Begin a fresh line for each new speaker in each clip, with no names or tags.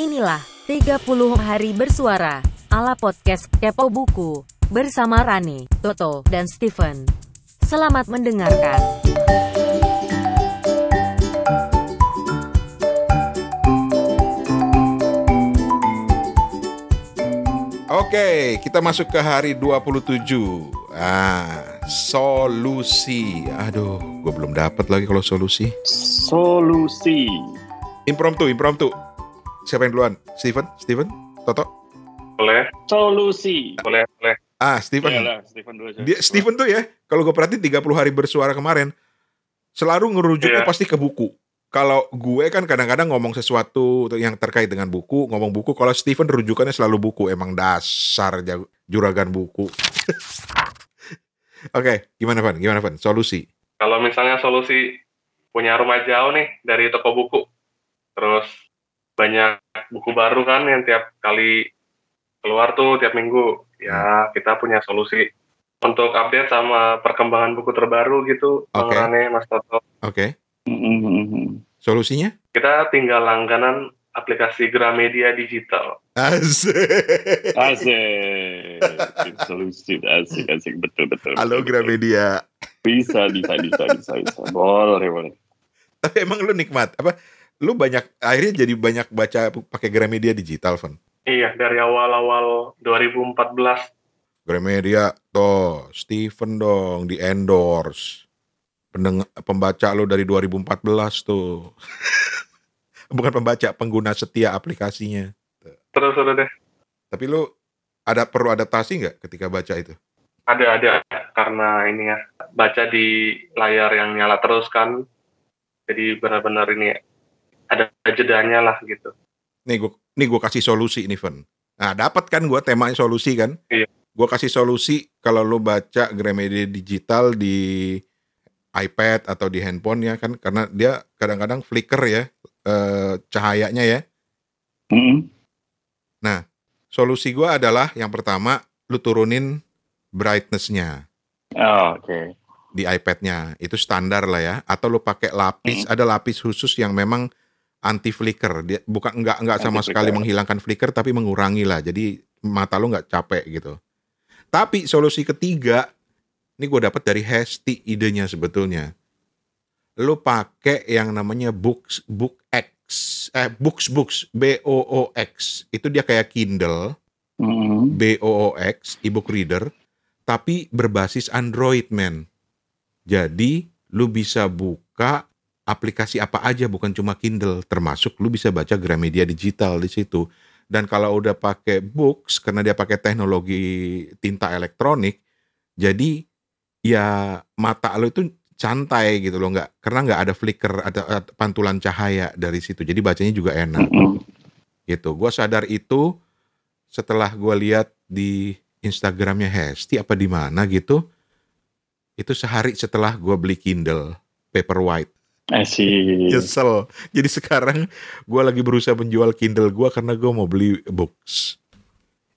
Inilah 30 hari bersuara ala podcast Kepo Buku bersama Rani, Toto, dan Steven. Selamat mendengarkan.
Oke, kita masuk ke hari 27. Ah, solusi. Aduh, gue belum dapat lagi kalau solusi.
Solusi.
Impromptu, impromptu. Siapa yang duluan? Steven? Steven? Toto?
boleh
Solusi.
boleh boleh
Ah, Steven.
Iyalah, Stephen dulu aja.
Dia Steven tuh ya, kalau gue perhatiin 30 hari bersuara kemarin, selalu ngerujuknya
Iya.
pasti ke buku. Kalau gue kan kadang-kadang ngomong sesuatu yang terkait dengan buku, ngomong buku. Kalau Steven rujukannya selalu buku, emang dasar jago- juragan buku. Oke, gimana Van? Gimana Van? Solusi.
kalau misalnya solusi punya rumah jauh nih dari toko buku terus banyak buku baru kan yang tiap kali keluar tuh tiap minggu ya kita punya solusi untuk update sama perkembangan buku terbaru gitu
Oke.
Rane, Mas Toto
Oke,
Mm-mm.
solusinya?
kita tinggal langganan aplikasi Gramedia Digital
Asik.
Asik. Solusi asik asik betul betul.
Halo
betul, betul.
Gramedia.
Bisa bisa bisa bisa bisa. Boleh boleh.
Tapi emang lu nikmat apa? Lu banyak akhirnya jadi banyak baca pakai Gramedia digital, Van.
iya dari awal-awal 2014
Gramedia tuh, Steven dong di endorse. Pendeng pembaca lu dari 2014 tuh. Bukan pembaca, pengguna setia aplikasinya.
terus udah deh
Tapi lu ada perlu adaptasi nggak ketika baca itu?
ada ada karena ini ya baca di layar yang nyala terus kan jadi benar-benar ini jedanya lah gitu
Nih gua nih gua kasih solusi nih, Van. Nah, dapat kan gua temanya solusi kan?
Iya.
Gua kasih solusi kalau lu baca Gramedia digital di iPad atau di handphone ya kan karena dia kadang-kadang flicker ya eh, cahayanya ya.
Mm-mm.
Solusi gua adalah yang pertama lu turunin brightness-nya
Oh, Oke.
di iPad-nya. Itu standar lah ya. Atau lu pakai lapis, ada lapis khusus yang memang anti flicker. Dia bukan enggak enggak sama sekali
flicker.
menghilangkan flicker tapi mengurangi lah. Jadi mata lu nggak capek gitu. Tapi solusi ketiga ini gue dapat dari Hesti idenya sebetulnya. Lu pakai yang namanya Books Book X eh Books Books B O O X. Itu dia kayak Kindle.
Mm-mm.
BOOX, ebook reader, tapi berbasis Android, men. Jadi, lu bisa buka aplikasi apa aja, bukan cuma Kindle, termasuk lu bisa baca Gramedia digital di situ. Dan kalau udah pakai books, karena dia pakai teknologi tinta elektronik, jadi ya mata lu itu santai gitu loh, nggak karena nggak ada flicker, ada, pantulan cahaya dari situ. Jadi bacanya juga enak gitu. Gua sadar itu setelah gua lihat di Instagramnya Hesti apa di mana gitu. Itu sehari setelah gua beli Kindle Paperwhite.
Asik.
Nyesel. Jadi sekarang gua lagi berusaha menjual Kindle gua karena gua mau beli books.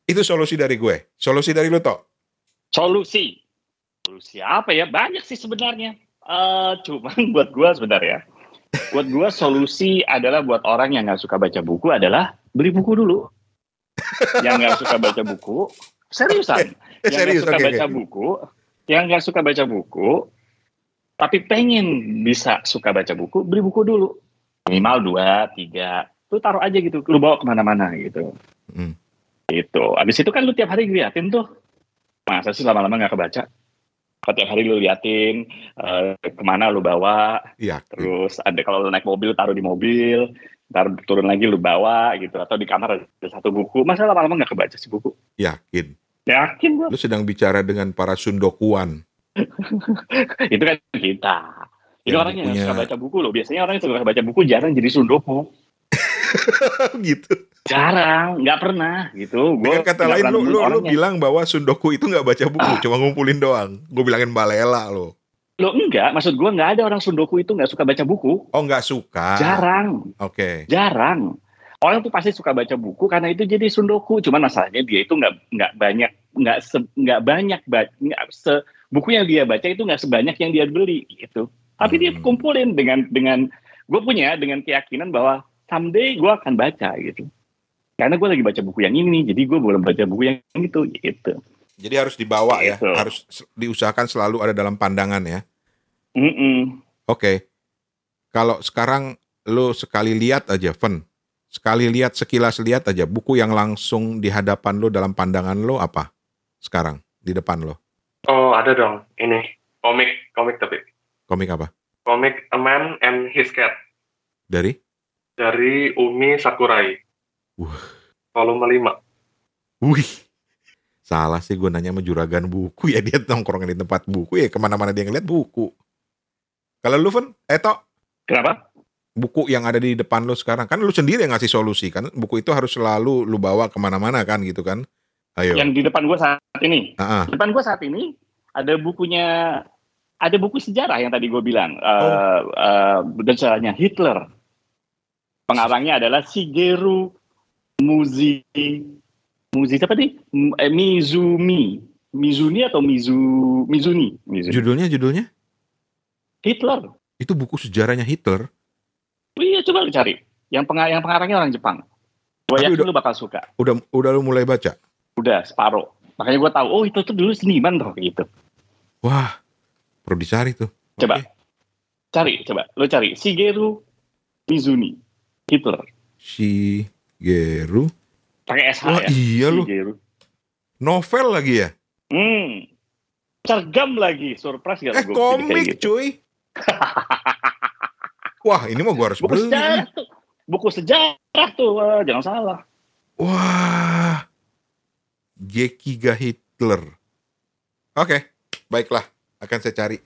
Itu solusi dari gue. Solusi dari lu toh?
Solusi. Solusi apa ya? Banyak sih sebenarnya. Eh, cuman buat gua sebenarnya. Buat gua solusi adalah buat orang yang nggak suka baca buku adalah beli buku dulu. yang nggak suka baca buku, seriusan.
Eh,
yang
serius,
nggak suka baca buku, yang nggak suka baca buku, tapi pengen bisa suka baca buku, beli buku dulu. Minimal dua, tiga. Lu taruh aja gitu, lu bawa ke mana-mana gitu.
Hmm.
Gitu. Abis itu kan lu tiap hari liatin tuh. Masa sih lama-lama nggak kebaca? Kalau tiap hari lu liatin, eh, ke mana lu bawa,
Iya.
terus ada kalau lu naik mobil taruh di mobil, ntar turun lagi lu bawa gitu, atau di kamar ada satu buku. Masa lama-lama nggak kebaca sih buku?
Yakin.
Yakin gua.
Lu sedang bicara dengan para sundokuan.
itu kan kita. Itu orang yang suka baca buku loh. Biasanya orang yang suka baca buku jarang jadi sundoku.
gitu.
Jarang, nggak pernah gitu. Gua
Dengan kata lain lu, lu, lu bilang bahwa sundoku itu nggak baca buku,
Ah.
cuma ngumpulin doang. Gue bilangin balela lo.
Loh enggak, maksud gua nggak ada orang sundoku itu nggak suka baca buku.
Oh nggak suka.
Jarang,
Oke.
jarang. Orang tuh pasti suka baca buku karena itu jadi sundoku. Cuman masalahnya dia itu nggak nggak banyak nggak nggak banyak ba- nggak se buku yang dia baca itu nggak sebanyak yang dia beli gitu. Tapi dia
Hmm.
kumpulin dengan dengan gue punya dengan keyakinan bahwa someday gue akan baca gitu. karena gue lagi baca buku yang ini nih, jadi gue boleh baca buku yang itu gitu.
Jadi harus dibawa ya,
Gitu.
harus s- diusahakan selalu ada dalam pandangan ya.
Mm-mm.
Oke. Kalau sekarang lo sekali lihat aja, Fen. Sekali lihat, sekilas lihat aja buku yang langsung di hadapan lo dalam pandangan lo apa? Sekarang di depan lo.
Oh, ada dong. Ini komik, komik tapi
Komik apa?
komik A Man and His Cat
Dari?
dari Umi Sakurai.
Wah.
Volume 5.
Wih. Salah sih gue nanya sama juragan buku ya dia nongkrong di tempat buku ya ke mana-mana dia ngeliat buku. Kalau lu Fen, eh Tok,
Kenapa?
buku yang ada di depan lu sekarang kan lu sendiri yang ngasih solusi kan buku itu harus selalu lu bawa ke mana-mana kan gitu kan ayo
Yang di depan gue saat ini,
ah.
depan gue saat ini ada bukunya, ada buku sejarah yang tadi gue bilang, eh eh, sejarahnya Hitler. Pengarangnya adalah Shigeru Muzi, Muzi apa nih? Eh, Mizumi, Mizuni atau Mizu, Mizuni, Mizuni.
judulnya judulnya
Hitler.
itu buku sejarahnya Hitler
Oh iya coba lu cari. Yang yang pengarangnya orang Jepang. Gue yakin
udah-
lu bakal suka.
udah udah lu mulai baca
Udah separuh. Makanya gue tahu. Oh itu tuh dulu seniman tuh gitu.
wah perlu dicari tuh
Coba. Cari coba. Lu cari Shigeru Mizuni. Hitler.
Shigeru
Pakai SH
wah
ya.
iya
Shigeru.
novel lagi ya
Hmm. Cergam lagi. Surprise gak
eh
gua kayak
komik
gitu.
cuy wah ini mah gua harus
Buku
beli
sejarah tuh. Buku sejarah tuh. Wah, jangan salah.
Wah, Gekiga Hitler. Oke, baiklah, akan saya cari.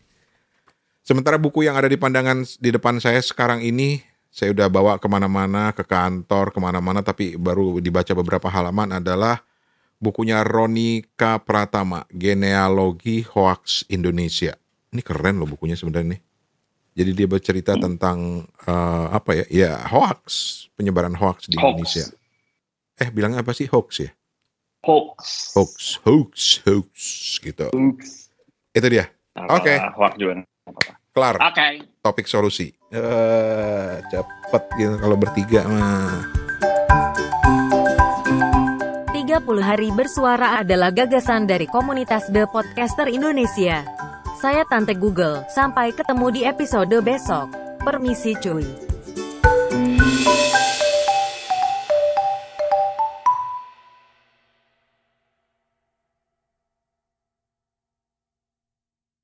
Sementara buku yang ada di pandangan di depan saya sekarang ini, saya udah bawa ke mana-mana, ke kantor, ke mana-mana, tapi baru dibaca beberapa halaman adalah bukunya Ronika Pratama, Genealogi Hoax Indonesia. Ini keren loh bukunya sebenarnya nih. Jadi dia bercerita tentang eh, apa ya? Ya hoax, penyebaran hoax di
Hoax.
Indonesia. Eh bilangnya apa sih hoax ya?
Hoax.
Hoax, hoax, hoax gitu.
Hoax.
Itu dia. Oke.
Apa-apa.
Kelar
Oke.
topik solusi. Eh cepet gitu kalau bertiga mah.
30 hari bersuara adalah gagasan dari komunitas The Podcaster Indonesia. Saya Tante Google, sampai ketemu di episode besok. Permisi cuy.